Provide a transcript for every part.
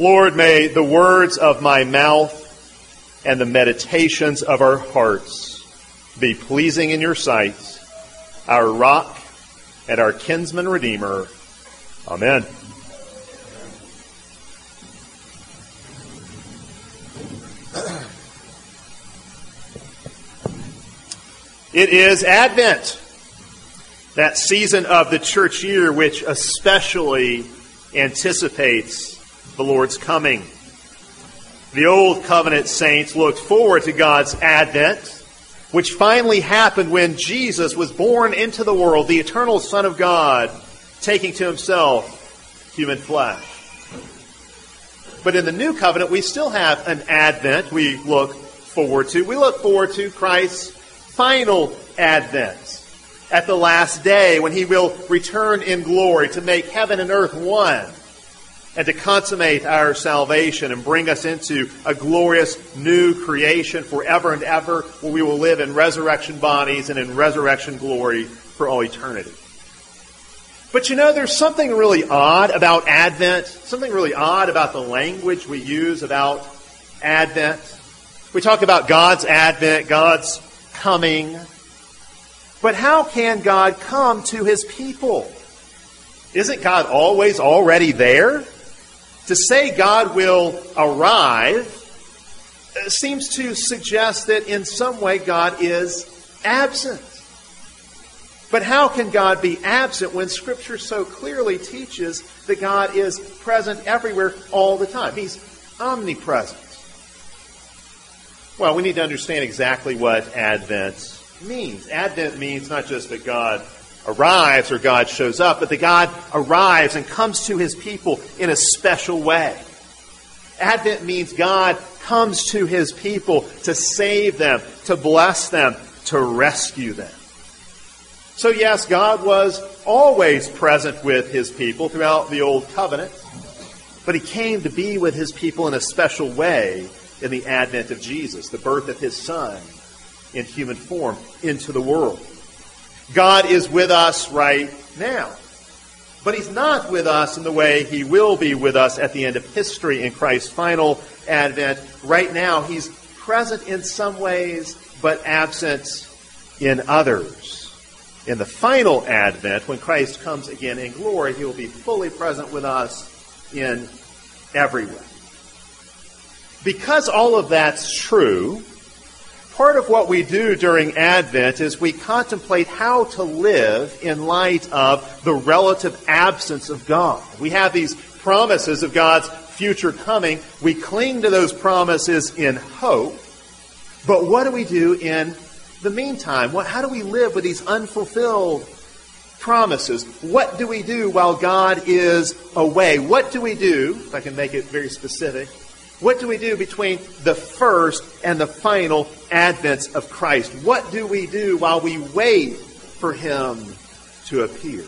Lord, may the words of my mouth and the meditations of our hearts be pleasing in your sight, our rock and our kinsman redeemer. Amen. It is Advent, that season of the church year which especially anticipates the Lord's coming. The Old Covenant saints looked forward to God's advent, which finally happened when Jesus was born into the world, the eternal Son of God, taking to himself human flesh. But in the New Covenant, we still have an advent we look forward to. We look forward to Christ's final advent at the last day when he will return in glory to make heaven and earth one and to consummate our salvation and bring us into a glorious new creation forever and ever where we will live in resurrection bodies and in resurrection glory for all eternity. But you know, there's something really odd about Advent, something really odd about the language we use about Advent. We talk about God's Advent, God's coming. But how can God come to his people? Isn't God always already there? To say God will arrive uh, seems to suggest that in some way God is absent. But how can God be absent when Scripture so clearly teaches that God is present everywhere all the time? He's omnipresent. Well, we need to understand exactly what Advent means. Advent means not just that God arrives or God shows up, but the God arrives and comes to his people in a special way. Advent means God comes to his people to save them, to bless them, to rescue them. So, yes, God was always present with his people throughout the Old Covenant, but he came to be with his people in a special way in the advent of Jesus, the birth of his Son in human form into the world. God is with us right now. But he's not with us in the way he will be with us at the end of history in Christ's final advent. Right now, he's present in some ways, but absent in others. In the final advent, when Christ comes again in glory, he will be fully present with us in every way. Because all of that's true, Part of what we do during Advent is we contemplate how to live in light of the relative absence of God. We have these promises of God's future coming. We cling to those promises in hope. But what do we do in the meantime? What, how do we live with these unfulfilled promises? What do we do while God is away? What do we do, if I can make it very specific, what do we do between the first and the final advents of Christ? What do we do while we wait for him to appear?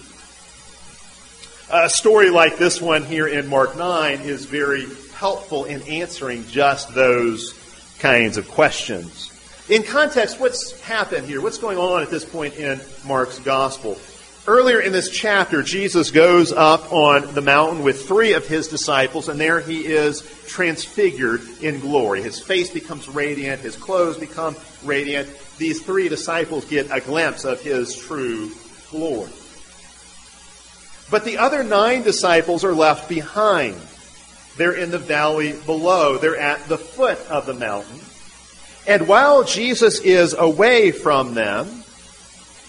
A story like this one here in Mark 9 is very helpful in answering just those kinds of questions. In context, what's happened here? What's going on at this point in Mark's gospel? Earlier in this chapter, Jesus goes up on the mountain with three of his disciples, and there he is transfigured in glory. His face becomes radiant, his clothes become radiant. These three disciples get a glimpse of his true glory. But the other nine disciples are left behind. They're in the valley below, they're at the foot of the mountain. And while Jesus is away from them,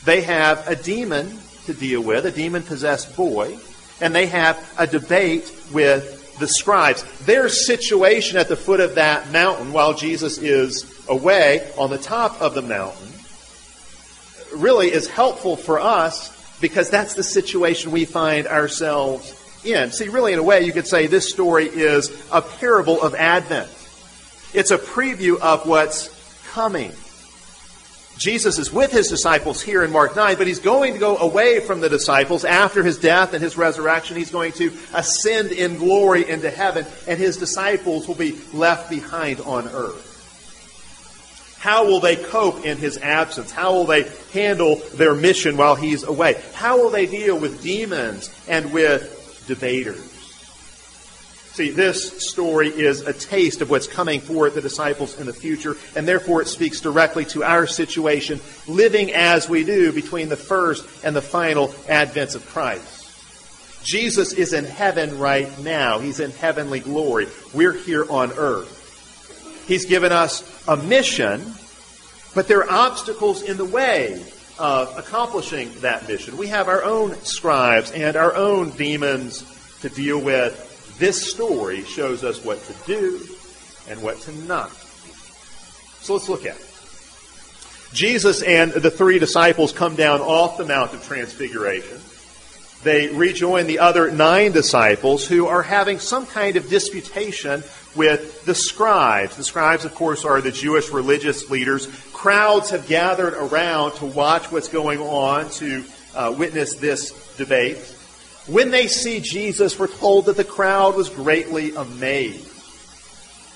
they have a demon to deal with, a demon possessed boy, and they have a debate with the scribes. Their situation at the foot of that mountain while Jesus is away on the top of the mountain really is helpful for us because that's the situation we find ourselves in. See, really, in a way, you could say this story is a parable of Advent. It's a preview of what's coming. Jesus is with his disciples here in Mark 9, but he's going to go away from the disciples after his death and his resurrection. He's going to ascend in glory into heaven, and his disciples will be left behind on earth. How will they cope in his absence? How will they handle their mission while he's away? How will they deal with demons and with debaters? See, this story is a taste of what's coming for the disciples in the future, and therefore it speaks directly to our situation, living as we do between the first and the final advents of Christ. Jesus is in heaven right now. He's in heavenly glory. We're here on earth. He's given us a mission, but there are obstacles in the way of accomplishing that mission. We have our own scribes and our own demons to deal with. This story shows us what to do and what to not do. So let's look at it. Jesus and the three disciples come down off the Mount of Transfiguration. They rejoin the other nine disciples who are having some kind of disputation with the scribes. The scribes, of course, are the Jewish religious leaders. Crowds have gathered around to watch what's going on, to uh, witness this debate. When they see Jesus, we're told that the crowd was greatly amazed.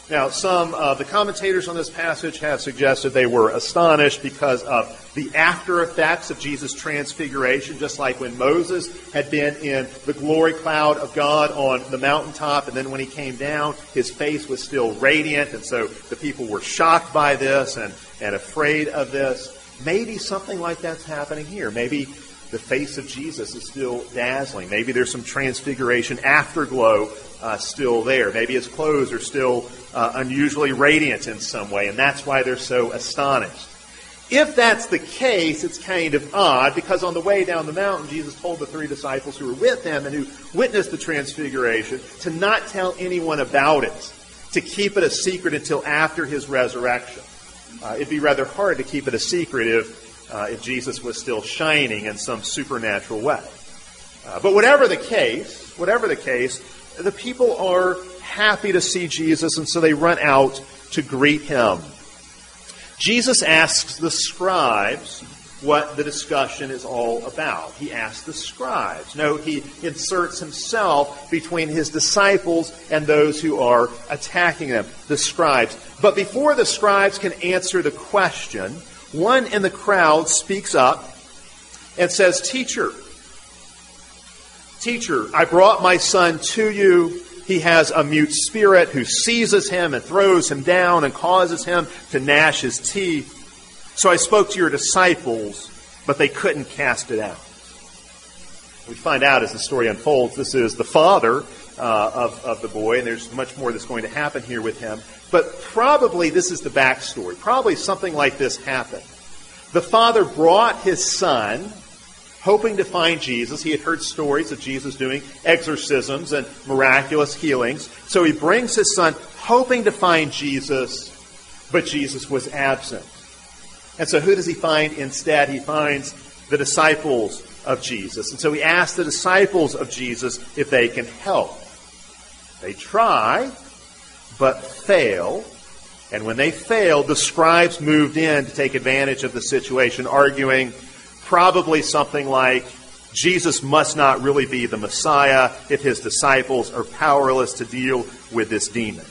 Now, some of the commentators on this passage have suggested they were astonished because of the after effects of Jesus' transfiguration, just like when Moses had been in the glory cloud of God on the mountaintop, and then when he came down, his face was still radiant, and so the people were shocked by this and, and afraid of this. Maybe something like that's happening here. Maybe the face of Jesus is still dazzling. Maybe there's some transfiguration afterglow uh, still there. Maybe his clothes are still uh, unusually radiant in some way, and that's why they're so astonished. If that's the case, it's kind of odd because on the way down the mountain, Jesus told the three disciples who were with him and who witnessed the transfiguration to not tell anyone about it, to keep it a secret until after his resurrection. Uh, it'd be rather hard to keep it a secret if uh, if Jesus was still shining in some supernatural way. Uh, but whatever the case, whatever the case, the people are happy to see Jesus, and so they run out to greet him. Jesus asks the scribes what the discussion is all about. He asks the scribes. Note, he inserts himself between his disciples and those who are attacking them, the scribes. But before the scribes can answer the question, one in the crowd speaks up and says, Teacher, teacher, I brought my son to you. He has a mute spirit who seizes him and throws him down and causes him to gnash his teeth. So I spoke to your disciples, but they couldn't cast it out. We find out as the story unfolds, this is the father uh, of, of the boy, and there's much more that's going to happen here with him. But probably this is the backstory. Probably something like this happened. The father brought his son, hoping to find Jesus. He had heard stories of Jesus doing exorcisms and miraculous healings. So he brings his son, hoping to find Jesus, but Jesus was absent. And so who does he find instead? He finds the disciples of Jesus. And so he asks the disciples of Jesus if they can help. They try, but fail. And when they failed, the scribes moved in to take advantage of the situation, arguing probably something like, Jesus must not really be the Messiah if his disciples are powerless to deal with this demon.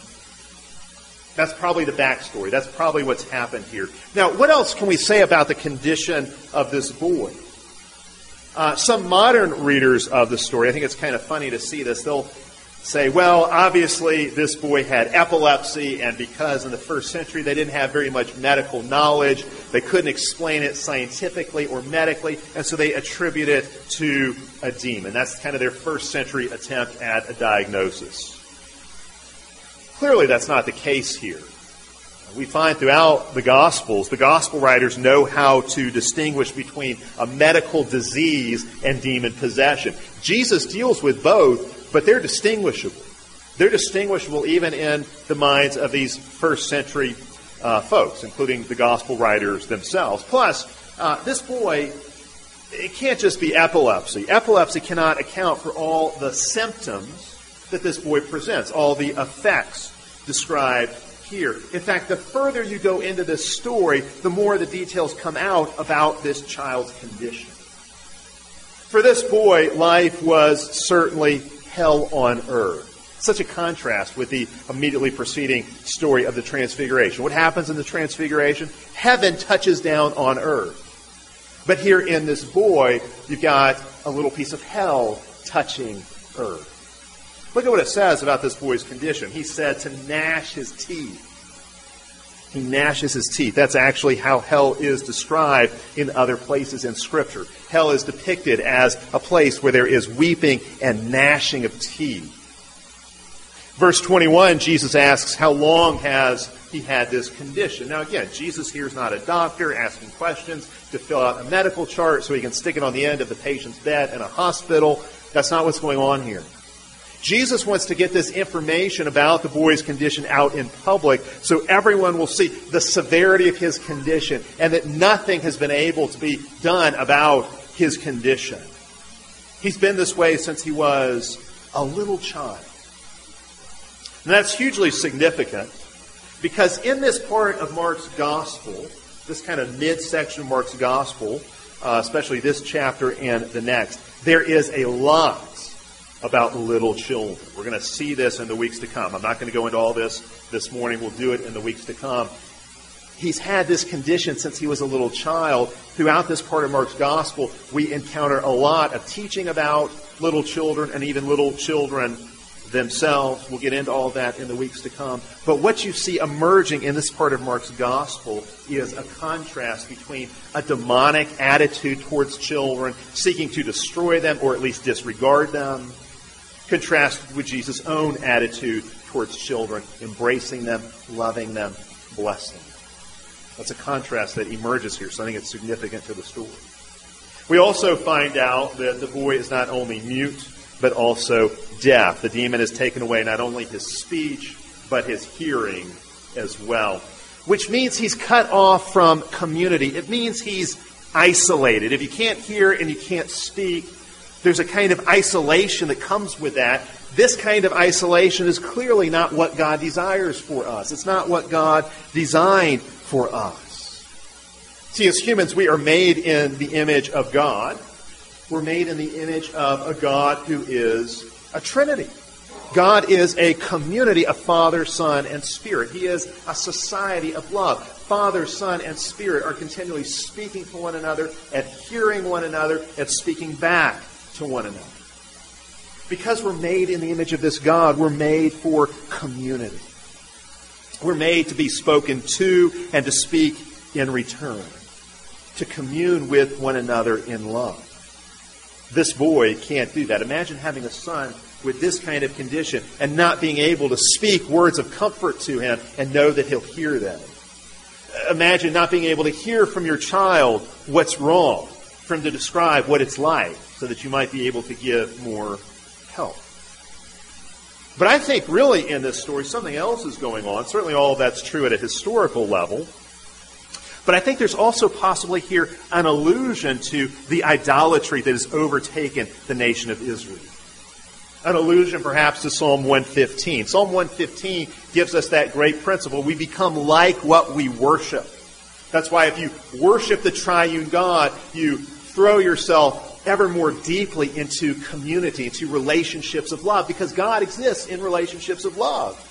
That's probably the backstory. That's probably what's happened here. Now, what else can we say about the condition of this boy? Uh, some modern readers of the story, I think it's kind of funny to see this, they'll say, well, obviously this boy had epilepsy, and because in the first century they didn't have very much medical knowledge, they couldn't explain it scientifically or medically, and so they attribute it to a demon. That's kind of their first century attempt at a diagnosis. Clearly, that's not the case here. We find throughout the Gospels, the Gospel writers know how to distinguish between a medical disease and demon possession. Jesus deals with both, but they're distinguishable. They're distinguishable even in the minds of these first century uh, folks, including the gospel writers themselves. Plus, uh, this boy, it can't just be epilepsy. Epilepsy cannot account for all the symptoms that this boy presents, all the effects described here. In fact, the further you go into this story, the more the details come out about this child's condition. For this boy, life was certainly hell on earth. Such a contrast with the immediately preceding story of the Transfiguration. What happens in the Transfiguration? Heaven touches down on earth. But here in this boy, you've got a little piece of hell touching earth. Look at what it says about this boy's condition. He said to gnash his teeth. He gnashes his teeth. That's actually how hell is described in other places in Scripture. Hell is depicted as a place where there is weeping and gnashing of teeth. Verse 21, Jesus asks, How long has he had this condition? Now, again, Jesus here is not a doctor asking questions to fill out a medical chart so he can stick it on the end of the patient's bed in a hospital. That's not what's going on here. Jesus wants to get this information about the boy's condition out in public so everyone will see the severity of his condition and that nothing has been able to be done about his condition. He's been this way since he was a little child. And that's hugely significant because in this part of Mark's gospel, this kind of midsection of Mark's gospel, uh, especially this chapter and the next, there is a lot about little children. We're going to see this in the weeks to come. I'm not going to go into all this this morning. We'll do it in the weeks to come. He's had this condition since he was a little child. Throughout this part of Mark's gospel, we encounter a lot of teaching about little children and even little children themselves. We'll get into all that in the weeks to come. But what you see emerging in this part of Mark's gospel is a contrast between a demonic attitude towards children, seeking to destroy them or at least disregard them, contrasted with Jesus' own attitude towards children, embracing them, loving them, blessing them. That's a contrast that emerges here, something that's significant to the story. We also find out that the boy is not only mute, but also deaf. The demon has taken away not only his speech, but his hearing as well. Which means he's cut off from community. It means he's isolated. If you can't hear and you can't speak, there's a kind of isolation that comes with that. This kind of isolation is clearly not what God desires for us. It's not what God designed for us. See, as humans, we are made in the image of God. We're made in the image of a God who is a Trinity. God is a community of Father, Son, and Spirit. He is a society of love. Father, Son, and Spirit are continually speaking to one another and hearing one another and speaking back to one another. Because we're made in the image of this God, we're made for community. We're made to be spoken to and to speak in return, to commune with one another in love. This boy can't do that. Imagine having a son with this kind of condition and not being able to speak words of comfort to him and know that he'll hear them. Imagine not being able to hear from your child what's wrong, for him to describe what it's like so that you might be able to give more help. But I think really in this story, something else is going on. Certainly all of that's true at a historical level. But I think there's also possibly here an allusion to the idolatry that has overtaken the nation of Israel. An allusion perhaps to Psalm 115. Psalm 115 gives us that great principle. We become like what we worship. That's why if you worship the triune God, you throw yourself ever more deeply into community, into relationships of love, because God exists in relationships of love.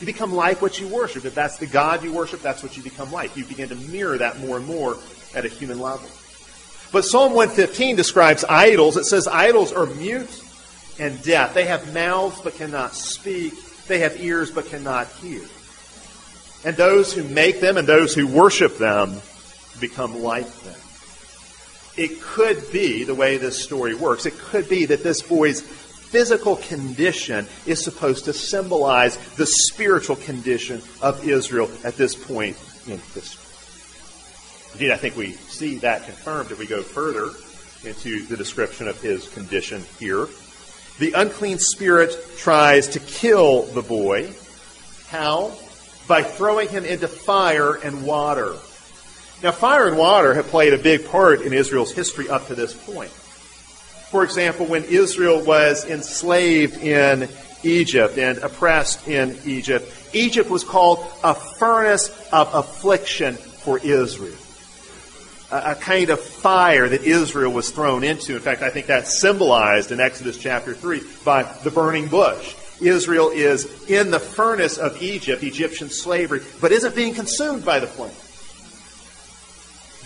You become like what you worship. If that's the God you worship, that's what you become like. You begin to mirror that more and more at a human level. But Psalm 115 describes idols. It says idols are mute and deaf. They have mouths but cannot speak. They have ears but cannot hear. And those who make them and those who worship them become like them. It could be, the way this story works, it could be that this boy's physical condition is supposed to symbolize the spiritual condition of Israel at this point in history. Indeed, I think we see that confirmed if we go further into the description of his condition here. The unclean spirit tries to kill the boy. How? By throwing him into fire and water. Now, fire and water have played a big part in Israel's history up to this point. For example, when Israel was enslaved in Egypt and oppressed in Egypt, Egypt was called a furnace of affliction for Israel. A, kind of fire that Israel was thrown into. In fact, I think that's symbolized in Exodus chapter 3 by the burning bush. Israel is in the furnace of Egypt, Egyptian slavery, but isn't being consumed by the flame.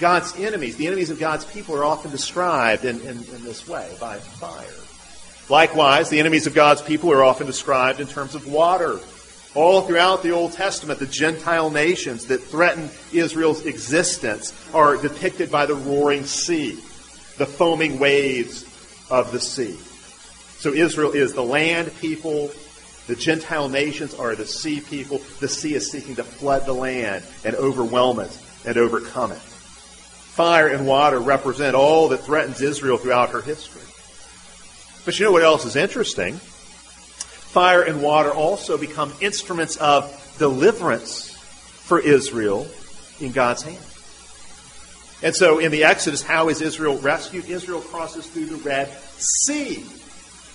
God's enemies, the enemies of God's people, are often described in, in, in this way by fire. Likewise, the enemies of God's people are often described in terms of water. All throughout the Old Testament, the Gentile nations that threaten Israel's existence are depicted by the roaring sea, the foaming waves of the sea. So Israel is the land people. The Gentile nations are the sea people. The sea is seeking to flood the land and overwhelm it and overcome it. Fire and water represent all that threatens Israel throughout her history. But you know what else is interesting? Fire and water also become instruments of deliverance for Israel in God's hand. And so in the Exodus, how is Israel rescued? Israel crosses through the Red Sea,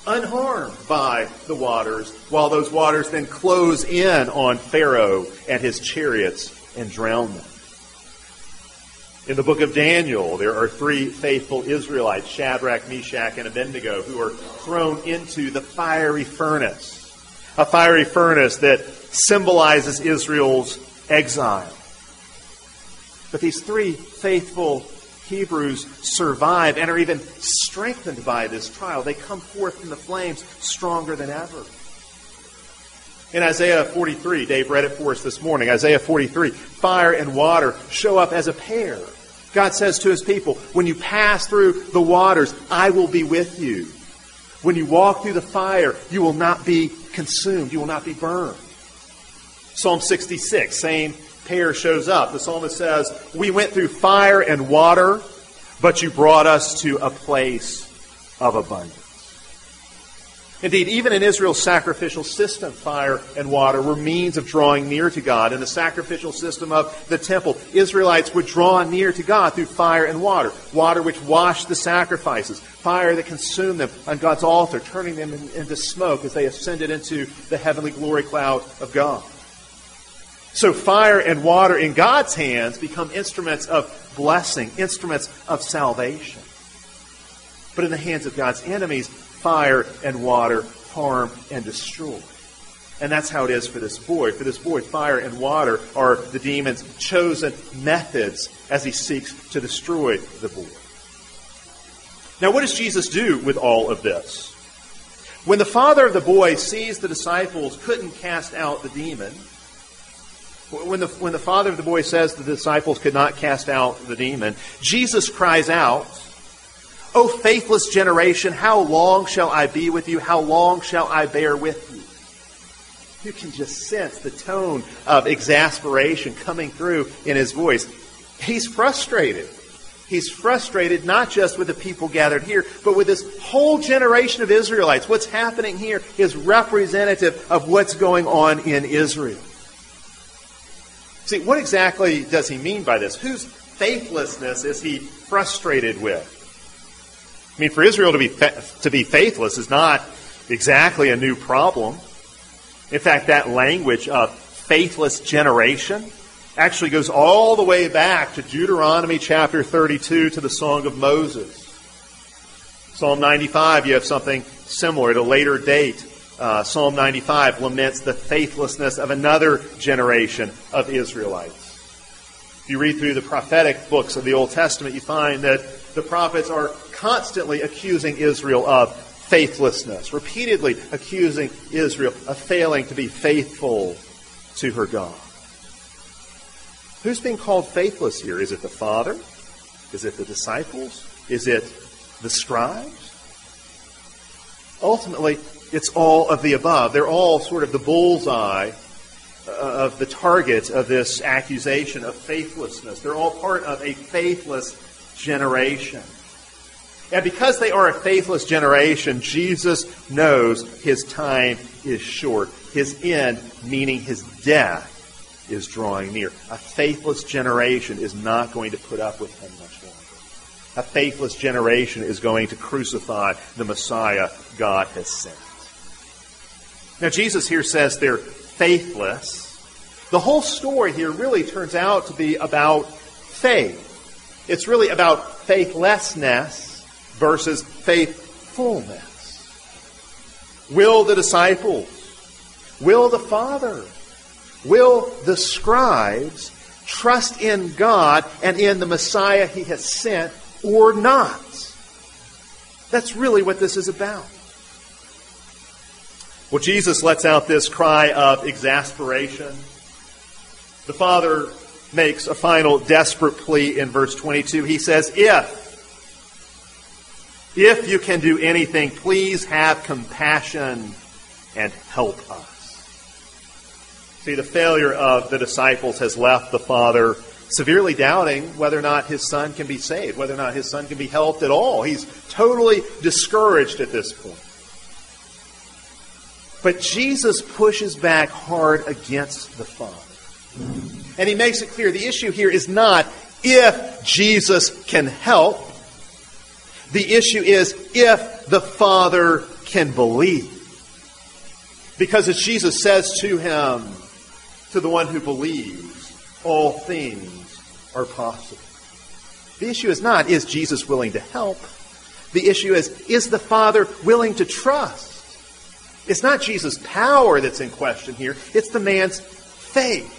unharmed by the waters, while those waters then close in on Pharaoh and his chariots and drown them. In the book of Daniel, there are three faithful Israelites, Shadrach, Meshach, and Abednego, who are thrown into the fiery furnace. A fiery furnace that symbolizes Israel's exile. But these three faithful Hebrews survive and are even strengthened by this trial. They come forth from the flames stronger than ever. In Isaiah 43, Dave read it for us this morning. Isaiah 43, fire and water show up as a pair. God says to his people, when you pass through the waters, I will be with you. When you walk through the fire, you will not be consumed. You will not be burned. Psalm 66, same pair shows up. The psalmist says, We went through fire and water, but you brought us to a place of abundance. Indeed, even in Israel's sacrificial system, fire and water were means of drawing near to God. In the sacrificial system of the temple, Israelites would draw near to God through fire and water. Water which washed the sacrifices, fire that consumed them on God's altar, turning them into smoke as they ascended into the heavenly glory cloud of God. So fire and water in God's hands become instruments of blessing, instruments of salvation. But in the hands of God's enemies, fire and water harm and destroy. And that's how it is for this boy. For this boy, fire and water are the demon's chosen methods as he seeks to destroy the boy. Now, what does Jesus do with all of this? When the father of the boy sees the disciples couldn't cast out the demon, when the, when the father of the boy says the disciples could not cast out the demon, Jesus cries out, O faithless generation, how long shall I be with you? How long shall I bear with you? You can just sense the tone of exasperation coming through in his voice. He's frustrated. He's frustrated not just with the people gathered here, but with this whole generation of Israelites. What's happening here is representative of what's going on in Israel. See, what exactly does he mean by this? Whose faithlessness is he frustrated with? I mean, for Israel to be, to be faithless is not exactly a new problem. In fact, that language of faithless generation actually goes all the way back to Deuteronomy chapter 32 to the Song of Moses. Psalm 95, you have something similar at a later date. Uh, Psalm 95 laments the faithlessness of another generation of Israelites. If you read through the prophetic books of the Old Testament, you find that the prophets are constantly accusing Israel of faithlessness, repeatedly accusing Israel of failing to be faithful to her God. Who's being called faithless here? Is it the Father? Is it the disciples? Is it the scribes? Ultimately, it's all of the above. They're all sort of the bullseye uh, of the target of this accusation of faithlessness. They're all part of a faithless generation. And because they are a faithless generation, Jesus knows his time is short. His end, meaning his death, is drawing near. A faithless generation is not going to put up with him much longer. A faithless generation is going to crucify the Messiah God has sent. Now, Jesus here says they're faithless. The whole story here really turns out to be about faith. It's really about faithlessness versus faithfulness. Will the disciples, will the Father, will the scribes trust in God and in the Messiah he has sent or not? That's really what this is about. Well, Jesus lets out this cry of exasperation. The Father makes a final desperate plea in verse 22. He says, If, if you can do anything, please have compassion and help us. See, the failure of the disciples has left the Father severely doubting whether or not his son can be saved, whether or not his son can be helped at all. He's totally discouraged at this point. But Jesus pushes back hard against the Father. And he makes it clear the issue here is not if Jesus can help. The issue is if the Father can believe. Because as Jesus says to him, to the one who believes, all things are possible. The issue is not, is Jesus willing to help? The issue is, is the Father willing to trust? It's not Jesus' power that's in question here, it's the man's faith.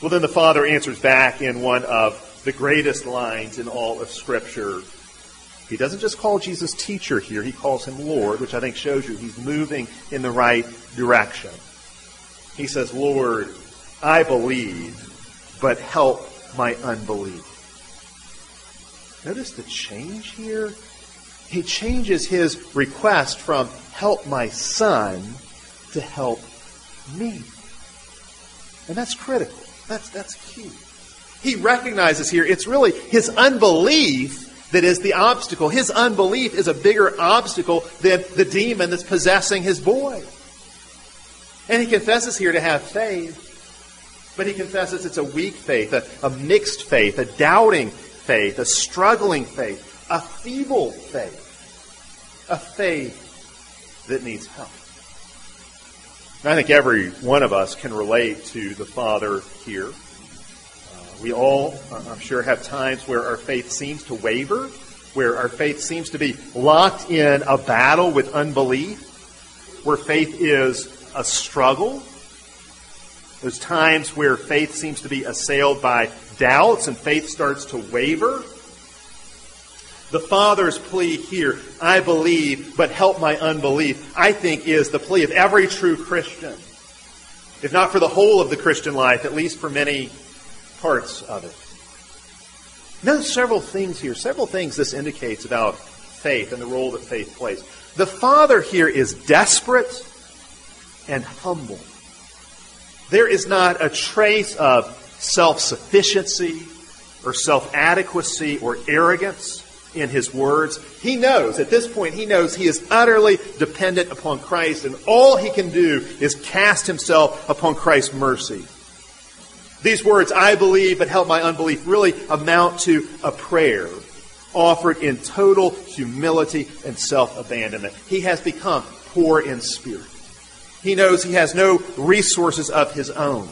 Well, then the Father answers back in one of the greatest lines in all of Scripture. He doesn't just call Jesus teacher here, he calls him Lord, which I think shows you he's moving in the right direction. He says, Lord, I believe, but help my unbelief. Notice the change here. He changes his request from help my son to help me. And that's critical. That's, that's key. He recognizes here it's really his unbelief that is the obstacle. His unbelief is a bigger obstacle than the demon that's possessing his boy. And he confesses here to have faith, but he confesses it's a weak faith, a, a mixed faith, a doubting faith, a struggling faith, a feeble faith, a faith that needs help. I think every one of us can relate to the Father here. Uh, we all, I'm sure, have times where our faith seems to waver, where our faith seems to be locked in a battle with unbelief, where faith is a struggle. There's times where faith seems to be assailed by doubts and faith starts to waver. The Father's plea here, I believe, but help my unbelief, I think is the plea of every true Christian. If not for the whole of the Christian life, at least for many parts of it. Note several things here, several things this indicates about faith and the role that faith plays. The Father here is desperate and humble. There is not a trace of self sufficiency or self adequacy or arrogance in his words. He knows, at this point, he knows he is utterly dependent upon Christ, and all he can do is cast himself upon Christ's mercy. These words, I believe, but help my unbelief, really amount to a prayer offered in total humility and self abandonment. He has become poor in spirit. He knows he has no resources of his own.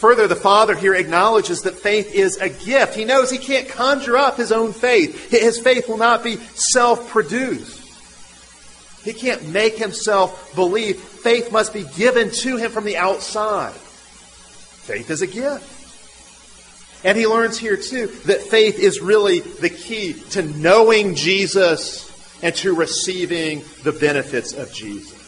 Further, the Father here acknowledges that faith is a gift. He knows he can't conjure up his own faith. His faith will not be self produced. He can't make himself believe. Faith must be given to him from the outside. Faith is a gift. And he learns here, too, that faith is really the key to knowing Jesus and to receiving the benefits of Jesus.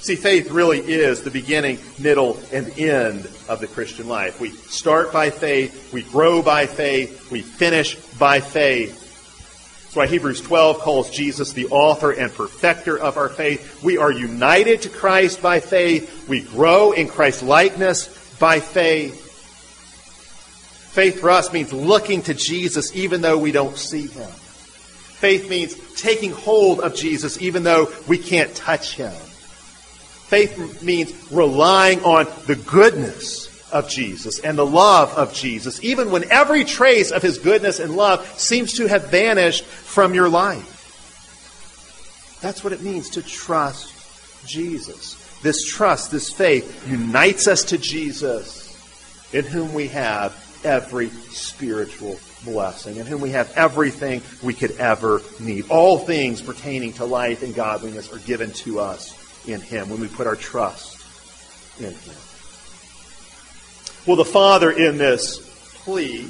See, faith really is the beginning, middle, and end of the Christian life. We start by faith, we grow by faith, we finish by faith. That's why Hebrews 12 calls Jesus the author and perfecter of our faith. We are united to Christ by faith. We grow in Christ's likeness by faith. Faith for us means looking to Jesus even though we don't see him. Faith means taking hold of Jesus even though we can't touch him. Faith means relying on the goodness of Jesus and the love of Jesus, even when every trace of his goodness and love seems to have vanished from your life. That's what it means to trust Jesus. This trust, this faith, unites us to Jesus, in whom we have every spiritual blessing, in whom we have everything we could ever need. All things pertaining to life and godliness are given to us in Him, when we put our trust in Him. Well, the Father in this plea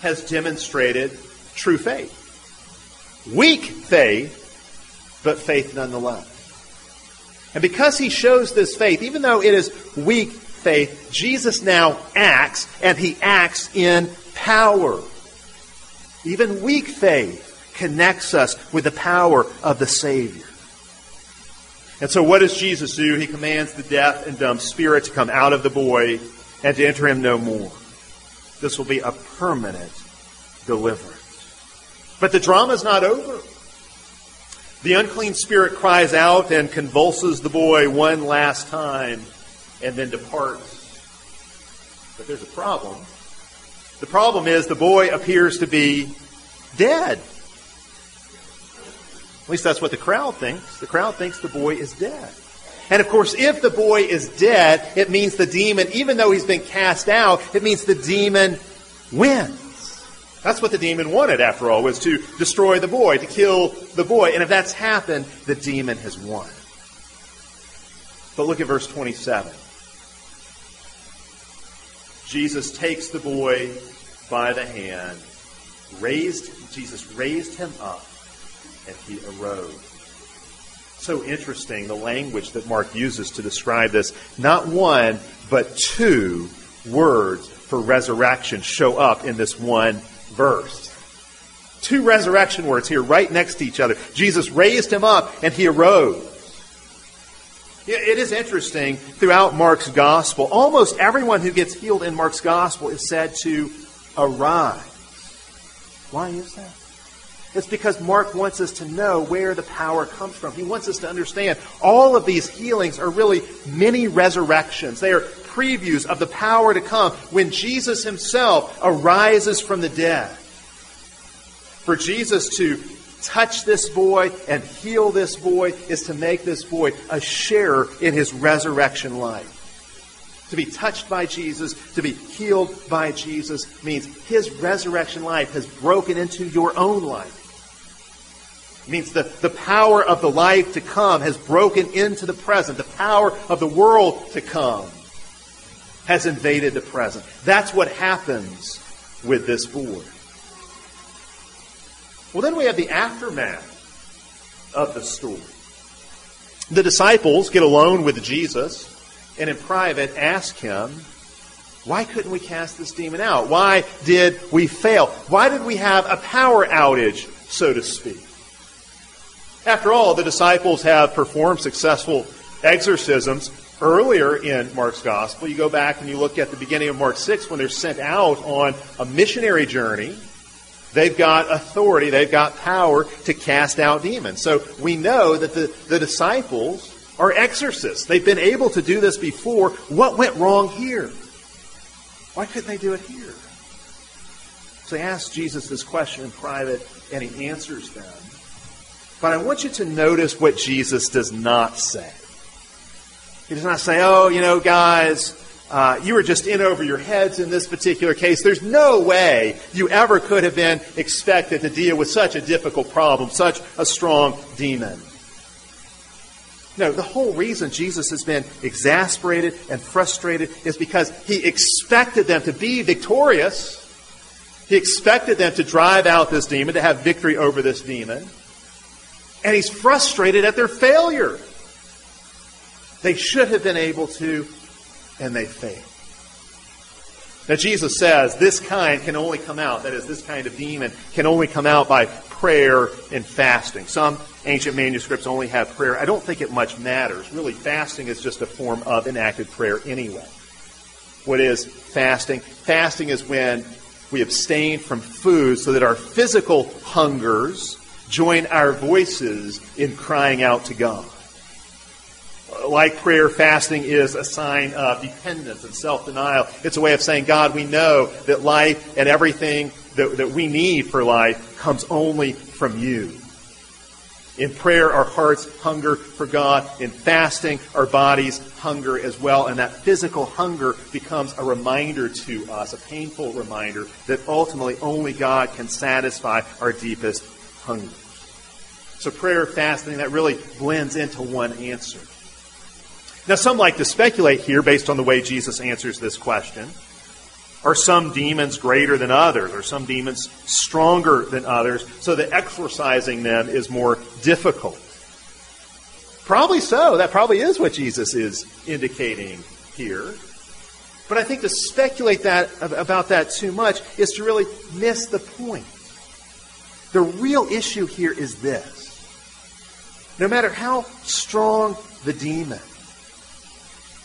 has demonstrated true faith. Weak faith, but faith nonetheless. And because he shows this faith, even though it is weak faith, Jesus now acts, and he acts in power. Even weak faith connects us with the power of the Savior. And so what does Jesus do? He commands the deaf and dumb spirit to come out of the boy and to enter him no more. This will be a permanent deliverance. But the drama is not over. The unclean spirit cries out and convulses the boy one last time and then departs. But there's a problem. The problem is the boy appears to be dead. At least that's what the crowd thinks. The crowd thinks the boy is dead. And of course, if the boy is dead, it means the demon, even though he's been cast out, it means the demon wins. That's what the demon wanted, after all, was to destroy the boy, to kill the boy. And if that's happened, the demon has won. But look at verse 27. Jesus takes the boy by the hand, raised, Jesus raised him up, and he arose. So interesting, the language that Mark uses to describe this. Not one, but two words for resurrection show up in this one verse. Two resurrection words here right next to each other. Jesus raised him up and he arose. It is interesting throughout Mark's gospel, almost everyone who gets healed in Mark's gospel is said to arise. Why is that? It's because Mark wants us to know where the power comes from. He wants us to understand all of these healings are really mini resurrections. They are previews of the power to come when Jesus himself arises from the dead. For Jesus to touch this boy and heal this boy is to make this boy a sharer in his resurrection life. To be touched by Jesus, to be healed by Jesus, means his resurrection life has broken into your own life. It means the, the power of the life to come has broken into the present. The power of the world to come has invaded the present. That's what happens with this boy. Well, then we have the aftermath of the story. The disciples get alone with Jesus and in private ask him, why couldn't we cast this demon out? Why did we fail? Why did we have a power outage, so to speak? After all, the disciples have performed successful exorcisms earlier in Mark's gospel. You go back and you look at the beginning of Mark 6 when they're sent out on a missionary journey. They've got authority, they've got power to cast out demons. So we know that the, the disciples are exorcists. They've been able to do this before. What went wrong here? Why couldn't they do it here? So they ask Jesus this question in private, and he answers them. But I want you to notice what Jesus does not say. He does not say, oh, you know, guys, uh, you were just in over your heads in this particular case. There's no way you ever could have been expected to deal with such a difficult problem, such a strong demon. No, the whole reason Jesus has been exasperated and frustrated is because he expected them to be victorious. He expected them to drive out this demon, to have victory over this demon. And he's frustrated at their failure. They should have been able to, and they failed. Now, Jesus says this kind can only come out, that is, this kind of demon can only come out by prayer and fasting. Some ancient manuscripts only have prayer. I don't think it much matters. Really, fasting is just a form of enacted prayer anyway. What is fasting? Fasting is when we abstain from food so that our physical hungers join our voices in crying out to God like prayer, fasting is a sign of dependence and self denial. It's a way of saying, God, we know that life and everything that, that we need for life comes only from you. In prayer, our hearts hunger for God. In fasting, our bodies hunger as well. And that physical hunger becomes a reminder to us, a painful reminder, that ultimately only God can satisfy our deepest So prayer, fasting, that really blends into one answer. Now, some like to speculate here based on the way Jesus answers this question. Are some demons greater than others? Are some demons stronger than others so that exorcising them is more difficult? Probably so. That probably is what Jesus is indicating here. But I think to speculate that about that too much is to really miss the point. The real issue here is this. No matter how strong the demon,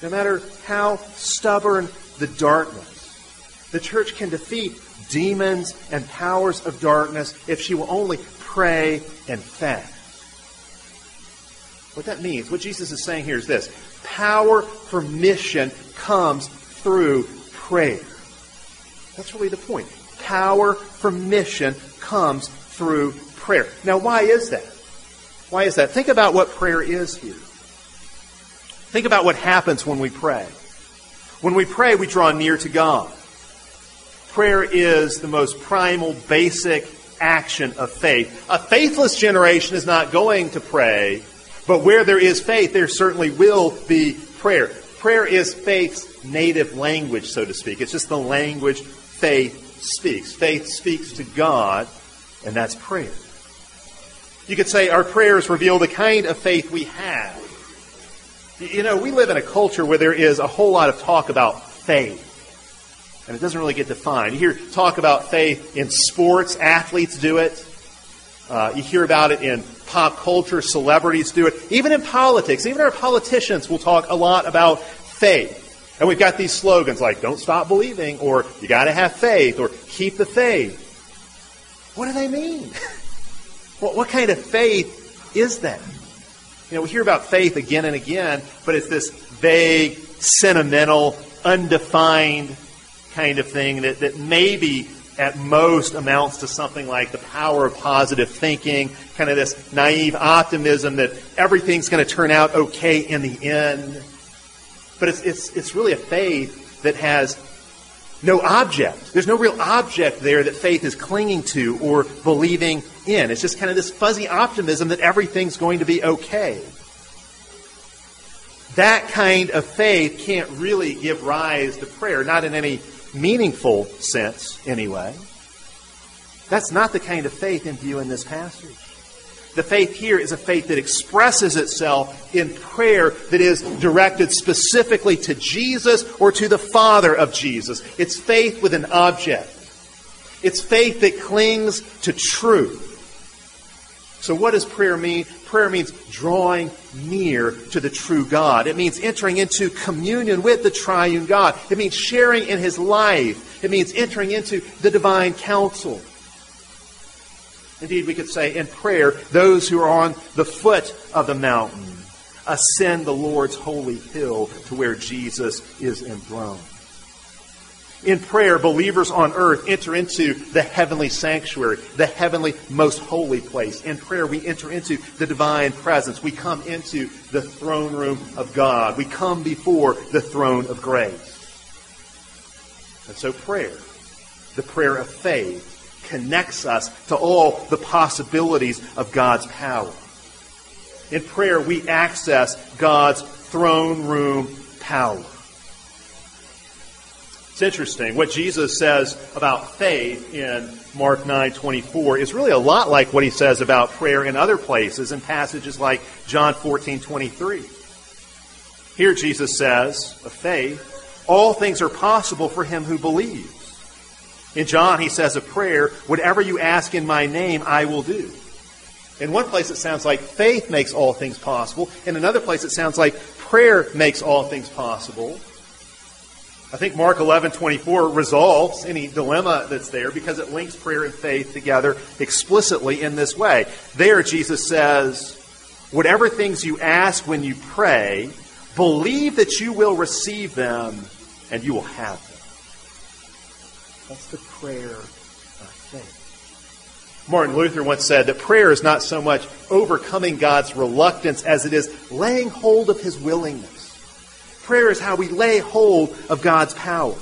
no matter how stubborn the darkness, the church can defeat demons and powers of darkness if she will only pray and fast. What that means, what Jesus is saying here is this power for mission comes through prayer. That's really the point. Power for mission comes through prayer. Now, why is that? Why is that? Think about what prayer is here. Think about what happens when we pray. When we pray, we draw near to God. Prayer is the most primal, basic action of faith. A faithless generation is not going to pray, but where there is faith, there certainly will be prayer. Prayer is faith's native language, so to speak. It's just the language faith speaks. Faith speaks to God, and that's prayer. You could say our prayers reveal the kind of faith we have. You know, we live in a culture where there is a whole lot of talk about faith. And it doesn't really get defined. You hear talk about faith in sports, athletes do it. Uh, you hear about it in pop culture, celebrities do it. Even in politics, even our politicians will talk a lot about faith. And we've got these slogans like, don't stop believing, or you got to have faith, or keep the faith. What do they mean? What, what kind of faith is that? You know, we hear about faith again and again, but it's this vague, sentimental, undefined kind of thing that, that maybe at most amounts to something like the power of positive thinking, kind of this naive optimism that everything's going to turn out okay in the end. But it's, it's, it's really a faith that has no object. There's no real object there that faith is clinging to or believing in. It's just kind of this fuzzy optimism that everything's going to be okay. That kind of faith can't really give rise to prayer, not in any meaningful sense, anyway. That's not the kind of faith in view in this passage. The faith here is a faith that expresses itself in prayer that is directed specifically to Jesus or to the Father of Jesus. It's faith with an object. It's faith that clings to truth. So, what does prayer mean? Prayer means drawing near to the true God. It means entering into communion with the triune God. It means sharing in His life. It means entering into the divine counsel. Indeed, we could say in prayer, those who are on the foot of the mountain ascend the Lord's holy hill to where Jesus is enthroned. In prayer, believers on earth enter into the heavenly sanctuary, the heavenly most holy place. In prayer, we enter into the divine presence. We come into the throne room of God. We come before the throne of grace. And so prayer, the prayer of faith, connects us to all the possibilities of God's power. In prayer, we access God's throne room power. It's interesting. What Jesus says about faith in Mark 9:24 is really a lot like what he says about prayer in other places in passages like John 14:23. Here Jesus says of faith, all things are possible for him who believes. In John, he says a prayer, whatever you ask in my name, I will do. In one place, it sounds like faith makes all things possible. In another place, it sounds like prayer makes all things possible. I think Mark 11:24 resolves any dilemma that's there because it links prayer and faith together explicitly in this way. There Jesus says, "Whatever things you ask when you pray, believe that you will receive them and you will have them." That's the prayer of faith. Martin Luther once said that prayer is not so much overcoming God's reluctance as it is laying hold of his willingness. Prayer is how we lay hold of God's power.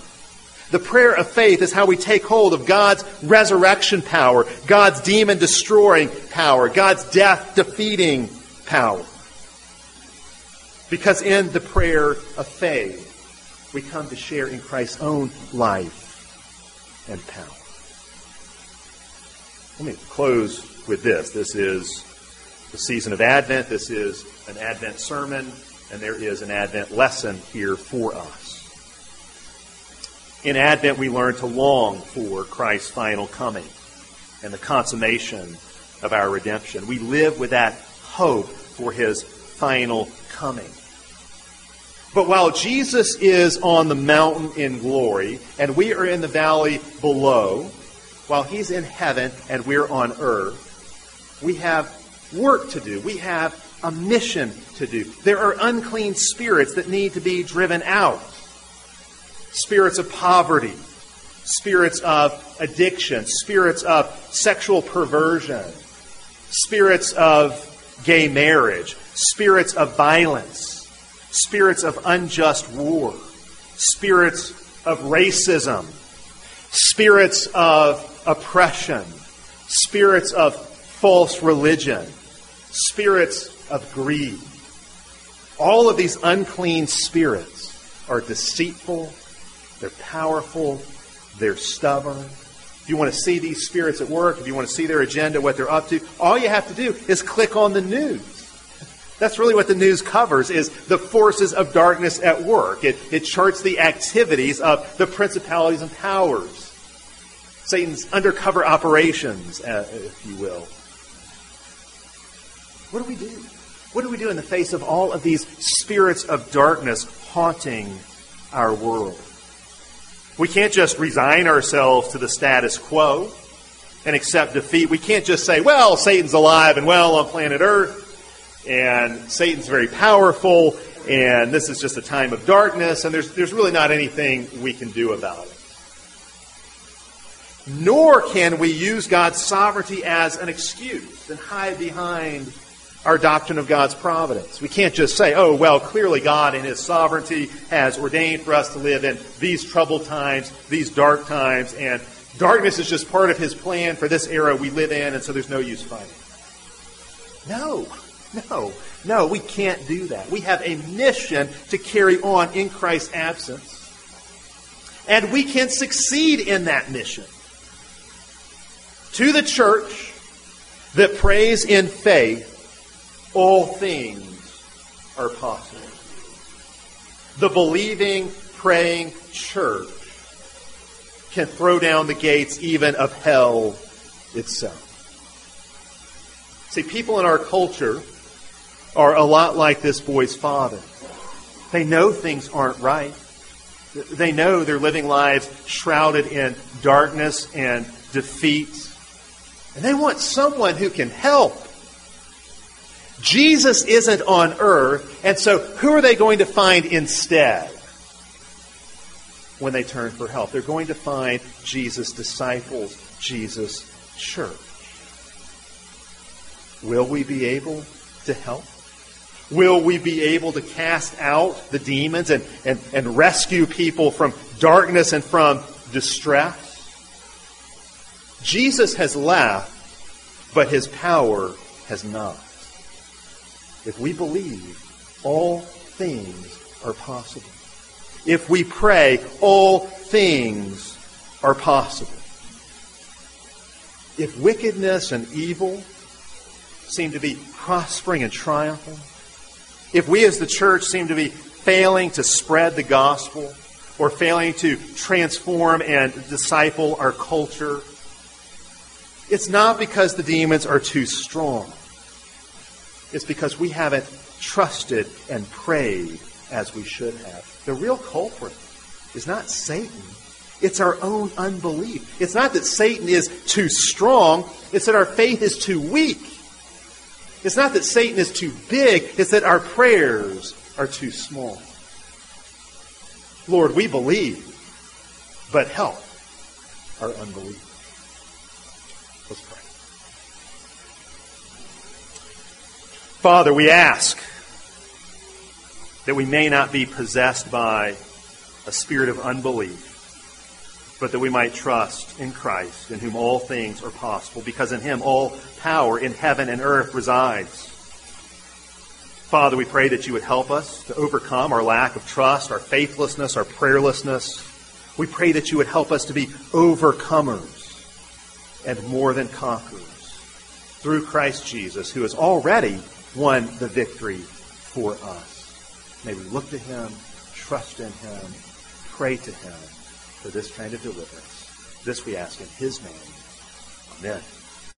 The prayer of faith is how we take hold of God's resurrection power, God's demon destroying power, God's death defeating power. Because in the prayer of faith, we come to share in Christ's own life and power. Let me close with this. This is the season of Advent. This is an Advent sermon, and there is an Advent lesson here for us. In Advent, we learn to long for Christ's final coming and the consummation of our redemption. We live with that hope for his final coming. But while Jesus is on the mountain in glory and we are in the valley below, while he's in heaven and we're on earth, we have work to do. We have a mission to do. There are unclean spirits that need to be driven out. Spirits of poverty, spirits of addiction, spirits of sexual perversion, spirits of gay marriage, spirits of violence, spirits of unjust war, spirits of racism, spirits of oppression, spirits of false religion, spirits of greed. All of these unclean spirits are deceitful, they're powerful, they're stubborn. If you want to see these spirits at work, if you want to see their agenda, what they're up to, all you have to do is click on the news. That's really what the news covers is the forces of darkness at work. It, it charts the activities of the principalities and powers. Satan's undercover operations, uh, if you will. What do we do? What do we do in the face of all of these spirits of darkness haunting our world? We can't just resign ourselves to the status quo and accept defeat. We can't just say, well, Satan's alive and well on planet Earth and Satan's very powerful, and this is just a time of darkness, and there's, there's really not anything we can do about it. Nor can we use God's sovereignty as an excuse and hide behind our doctrine of God's providence. We can't just say, oh, well, clearly God in His sovereignty has ordained for us to live in these troubled times, these dark times, and darkness is just part of His plan for this era we live in, and so there's no use fighting. No. No, no, we can't do that. We have a mission to carry on in Christ's absence. And we can succeed in that mission. To the church that prays in faith, all things are possible. The believing, praying church can throw down the gates even of hell itself. See, people in our culture are a lot like this boy's father. They know things aren't right. They know they're living lives shrouded in darkness and defeat. And they want someone who can help. Jesus isn't on earth, and so who are they going to find instead when they turn for help? They're going to find Jesus' disciples, Jesus' church. Will we be able to help? Will we be able to cast out the demons and, and, and rescue people from darkness and from distress? Jesus has left, but his power has not. If we believe, all things are possible. If we pray, all things are possible. If wickedness and evil seem to be prospering and triumphing, if we as the church seem to be failing to spread the gospel or failing to transform and disciple our culture, it's not because the demons are too strong. It's because we haven't trusted and prayed as we should have. The real culprit is not Satan. It's our own unbelief. It's not that Satan is too strong. It's that our faith is too weak. It's not that Satan is too big, it's that our prayers are too small. Lord, we believe, but help our unbelief. Let's pray. Father, we ask that we may not be possessed by a spirit of unbelief but that we might trust in Christ, in whom all things are possible, because in him all power in heaven and earth resides. Father, we pray that you would help us to overcome our lack of trust, our faithlessness, our prayerlessness. We pray that you would help us to be overcomers and more than conquerors. through Christ Jesus, who has already won the victory for us. May we look to him, trust in him, pray to him for this kind of deliverance. This we ask in his name. Amen.